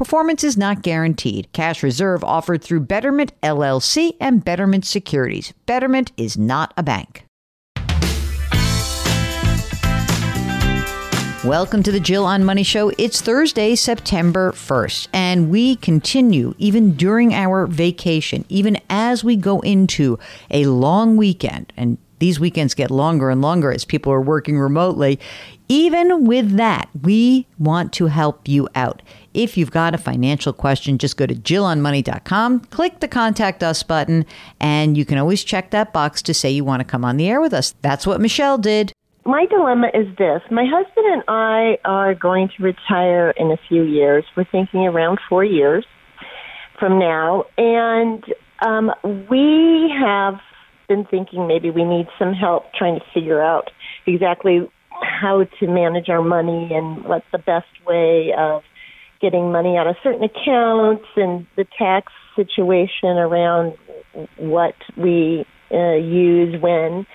Performance is not guaranteed. Cash reserve offered through Betterment LLC and Betterment Securities. Betterment is not a bank. Welcome to the Jill on Money Show. It's Thursday, September 1st, and we continue even during our vacation, even as we go into a long weekend. And these weekends get longer and longer as people are working remotely. Even with that, we want to help you out. If you've got a financial question, just go to jillonmoney.com, click the contact us button, and you can always check that box to say you want to come on the air with us. That's what Michelle did. My dilemma is this. My husband and I are going to retire in a few years. We're thinking around four years from now. And um, we have been thinking maybe we need some help trying to figure out exactly how to manage our money and what's the best way of getting money out of certain accounts and the tax situation around what we uh, use when.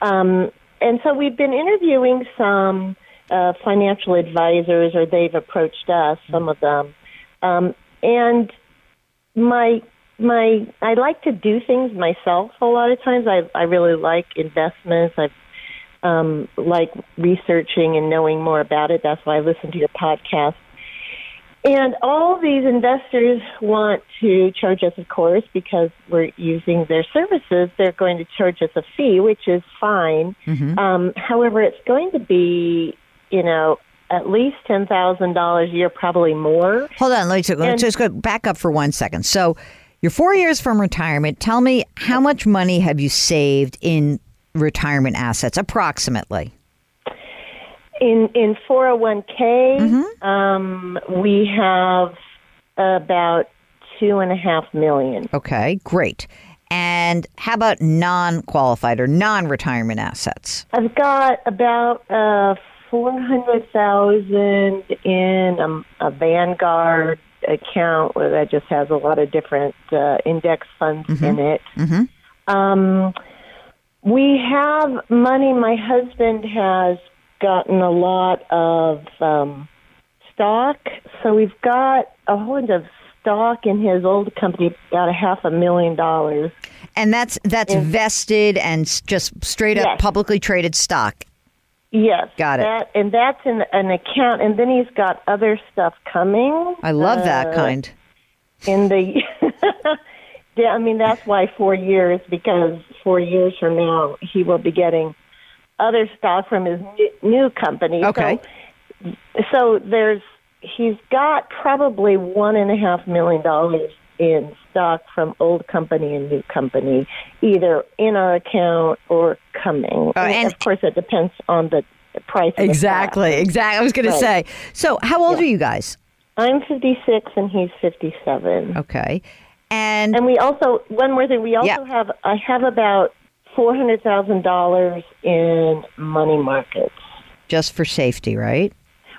Um, and so we've been interviewing some uh, financial advisors, or they've approached us, some of them. Um, and my my I like to do things myself. A lot of times, I I really like investments. I um, like researching and knowing more about it. That's why I listen to your podcast. And all these investors want to charge us, of course, because we're using their services. They're going to charge us a fee, which is fine. Mm-hmm. Um, however, it's going to be, you know, at least ten thousand dollars a year, probably more. Hold on, let's, let's just go back up for one second. So, you're four years from retirement. Tell me how much money have you saved in retirement assets, approximately? In in 401k, mm-hmm. um, we have about two and a half million. Okay, great. And how about non-qualified or non-retirement assets? I've got about uh, four hundred thousand in a, a Vanguard account that just has a lot of different uh, index funds mm-hmm. in it. Mm-hmm. Um, we have money. My husband has gotten a lot of um, stock. So we've got a whole bunch of stock in his old company, about a half a million dollars. And that's that's and, vested and just straight up yes. publicly traded stock. Yes, got it. That, and that's in an account. And then he's got other stuff coming. I love uh, that kind. In the, yeah, I mean that's why four years because four years from now he will be getting other stock from his new company. Okay. So, so there's he's got probably one and a half million dollars in stock from old company and new company, either in our account or coming. Uh, and of course, it depends on the price. Exactly, exactly. I was going right. to say. So, how old yeah. are you guys? I'm 56 and he's 57. Okay. And and we also one more thing. We also yeah. have I have about four hundred thousand dollars in money markets. Just for safety, right?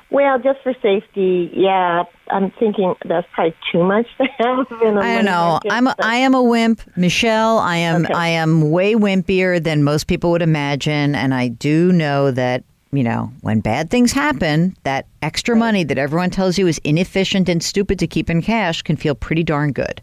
Well, just for safety, yeah. I'm thinking that's probably too much to have. In a I don't know. market, I'm a, I am a wimp, Michelle. I am Okay. I am way wimpier than most people would imagine, and I do know that you know when bad things happen, that extra money that everyone tells you is inefficient and stupid to keep in cash can feel pretty darn good.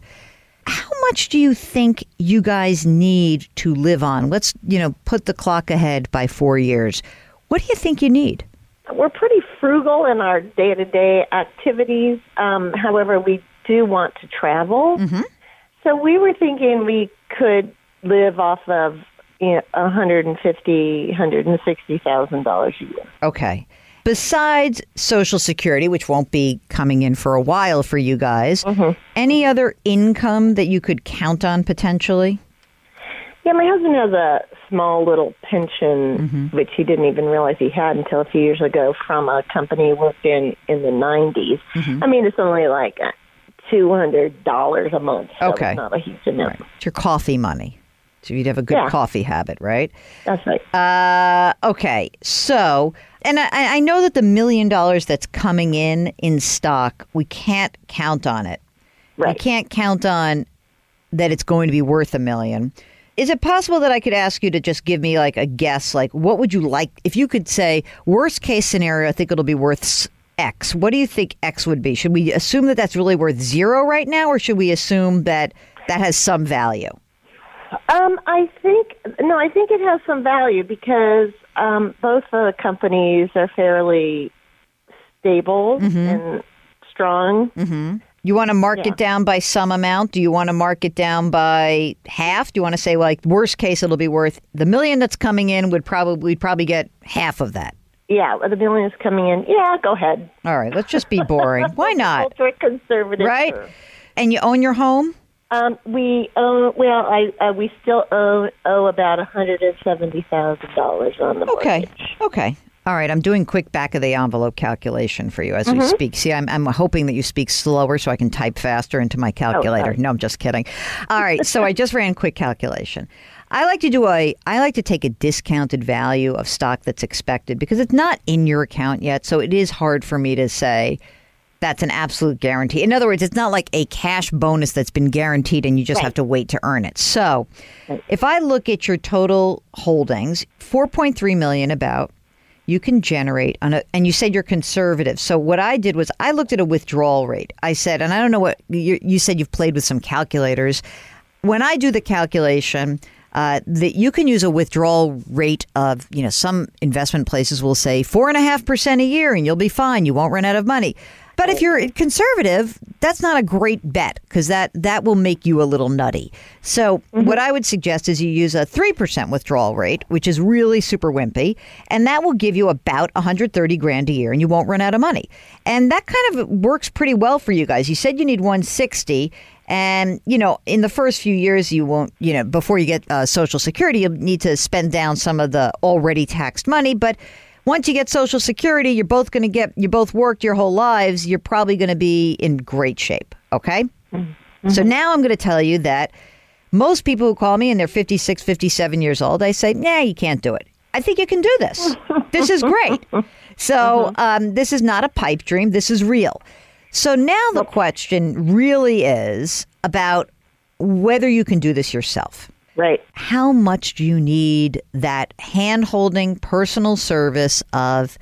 How much do you think you guys need to live on? Let's you know put the clock ahead by four years. What do you think you need? we're pretty frugal in our day to day activities. Um, however, we do want to travel. So we were thinking we could live off of you know, $150,000, $160,000 a year. Okay. Besides Social Security, which won't be coming in for a while for you guys, mm-hmm. any other income that you could count on potentially? Yeah, my husband has a small little pension, mm-hmm. which he didn't even realize he had until a few years ago from a company he worked in in the 90s. Mm-hmm. I mean, it's only like uh, $200 a month. So Okay. It's not a huge amount. It's your coffee money. So you'd have a good Yeah. coffee habit, right? That's right. Uh, okay. So, and I, I know that the million dollars that's coming in in stock, we can't count on it. Right. We can't count on that it's going to be worth a million. Is it possible that I could ask you to just give me like a guess? Like, what would you like if you could say worst case scenario? I think it'll be worth X? What do you think X would be? Should we assume that that's really worth zero right now, or should we assume that that has some value? Um, I think no, I think it has some value because um, both the companies are fairly stable and strong. You want to mark Yeah. it down by some amount? Do you want to mark it down by half? Do you want to say like worst case it'll be worth the million that's coming in would probably we'd probably get half of that. Yeah, the million is coming in. Yeah, go ahead. All right, let's just be boring. Why not? Ultra conservative, Right? sure. And you own your home? Um, we owe well, I uh, we still owe owe about one hundred and seventy thousand dollars on the Okay. mortgage. Okay. Okay. All right, I'm doing quick back of the envelope calculation for you as we speak. See, I'm, I'm hoping that you speak slower so I can type faster into my calculator. no, I'm just kidding. All right, so I just ran quick calculation. I like to do a I like to take a discounted value of stock that's expected because it's not in your account yet, so it is hard for me to say that's an absolute guarantee. In other words, it's not like a cash bonus that's been guaranteed and you just have to wait to earn it. So, if I look at your total holdings, 4.3 million about you can generate on a and you said you're conservative. So what I did was I looked at a withdrawal rate. I said, and I don't know what you, you said you've played with some calculators. When I do the calculation, uh, that you can use a withdrawal rate of, you know, some investment places will say four and a half percent a year, and you'll be fine. You won't run out of money. But if you're conservative, that's not a great bet because that that will make you a little nutty. So what I would suggest is you use a three percent withdrawal rate, which is really super wimpy, and that will give you about 130 grand a year, and you won't run out of money. And that kind of works pretty well for you guys. You said you need 160. And, you know, in the first few years, you won't, you know, before you get uh, Social Security, you'll need to spend down some of the already taxed money. But once you get Social Security, you're both going to get, you both worked your whole lives, you're probably going to be in great shape. Okay. So now I'm going to tell you that most people who call me and they're 56, 57 years old, I say, nah, you can't do it. I think you can do this. this is great. So um, this is not a pipe dream. This is real. So now the question really is about whether you can do this yourself. Right. How much do you need that hand holding personal service of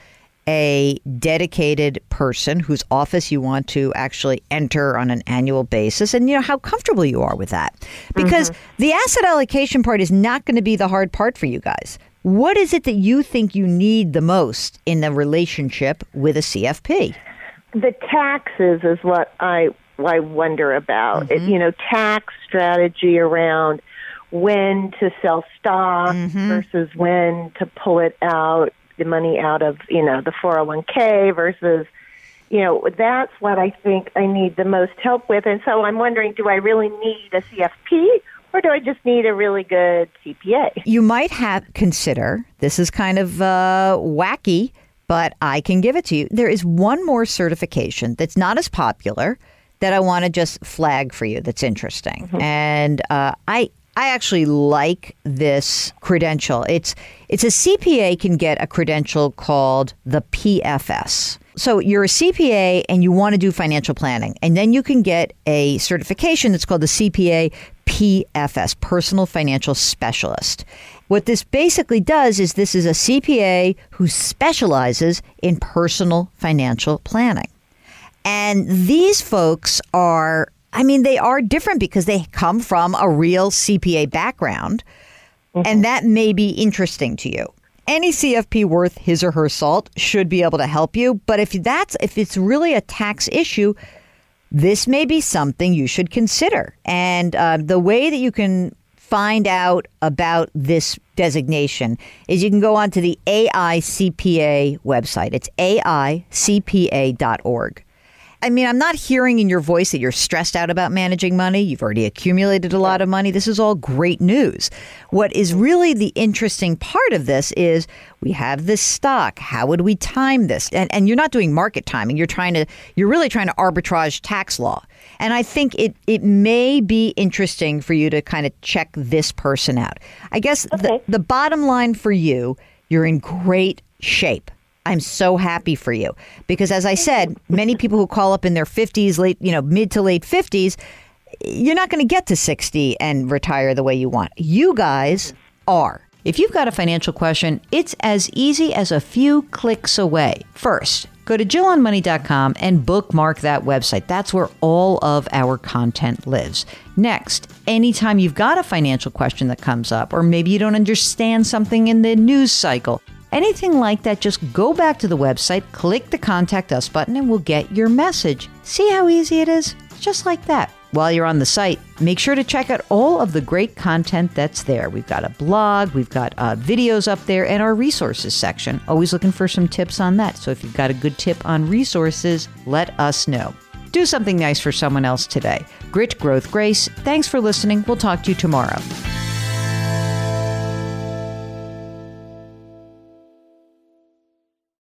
a dedicated person whose office you want to actually enter on an annual basis? And you know how comfortable you are with that? Because mm-hmm. the asset allocation part is not going to be the hard part for you guys. What is it that you think you need the most in the relationship with a cfp the taxes is what I I wonder about. It, mm-hmm. you know, tax strategy around when to sell stock versus when to pull it out, the money out of you know the 401k versus you know that's what I think I need the most help with. And so I'm wondering, do I really need a CFP or do I just need a really good CPA? you might have consider this is kind of uh, wacky but i can give it to you there is one more certification that's not as popular that i want to just flag for you that's interesting and uh, i I actually like this credential. It's it's a CPA can get a credential called the PFS. So you're a CPA and you want to do financial planning, and then you can get a certification that's called the CPA PFS, Personal Financial Specialist. What this basically does is this is a CPA who specializes in personal financial planning. And these folks are, I mean, they are different because they come from a real CPA background, mm-hmm. and that may be interesting to you any CFP worth his or her salt should be able to help you. But if that's if it's really a tax issue, this may be something you should consider. And uh, the way that you can find out about this designation is you can go on to the AICPA website. It's aicpa.org. I mean, I'm not hearing in your voice that you're stressed out about managing money. You've already accumulated a lot of money. This is all great news. What is really the interesting part of this is we have this stock. How would we time this? And, and you're not doing market timing. You're trying to, you're really trying to arbitrage tax law. And I think it, it may be interesting for you to kind of check this person out. I guess okay. the, the bottom line for you, you're in great shape. I'm so happy for you because, as I said, many people who call up in their 50s, late, you know, mid to late 50s, you're not going to get to 60 and retire the way you want. You guys are. If you've got a financial question, it's as easy as a few clicks away. First, go to JillOnMoney.com and bookmark that website. That's where all of our content lives. Next, anytime you've got a financial question that comes up, or maybe you don't understand something in the news cycle, Anything like that, just go back to the website, click the Contact Us button, and we'll get your message. See how easy it is? Just like that. While you're on the site, make sure to check out all of the great content that's there. We've got a blog, we've got uh, videos up there, and our resources section. Always looking for some tips on that. So if you've got a good tip on resources, let us know. Do something nice for someone else today. Grit, growth, grace. Thanks for listening. We'll talk to you tomorrow.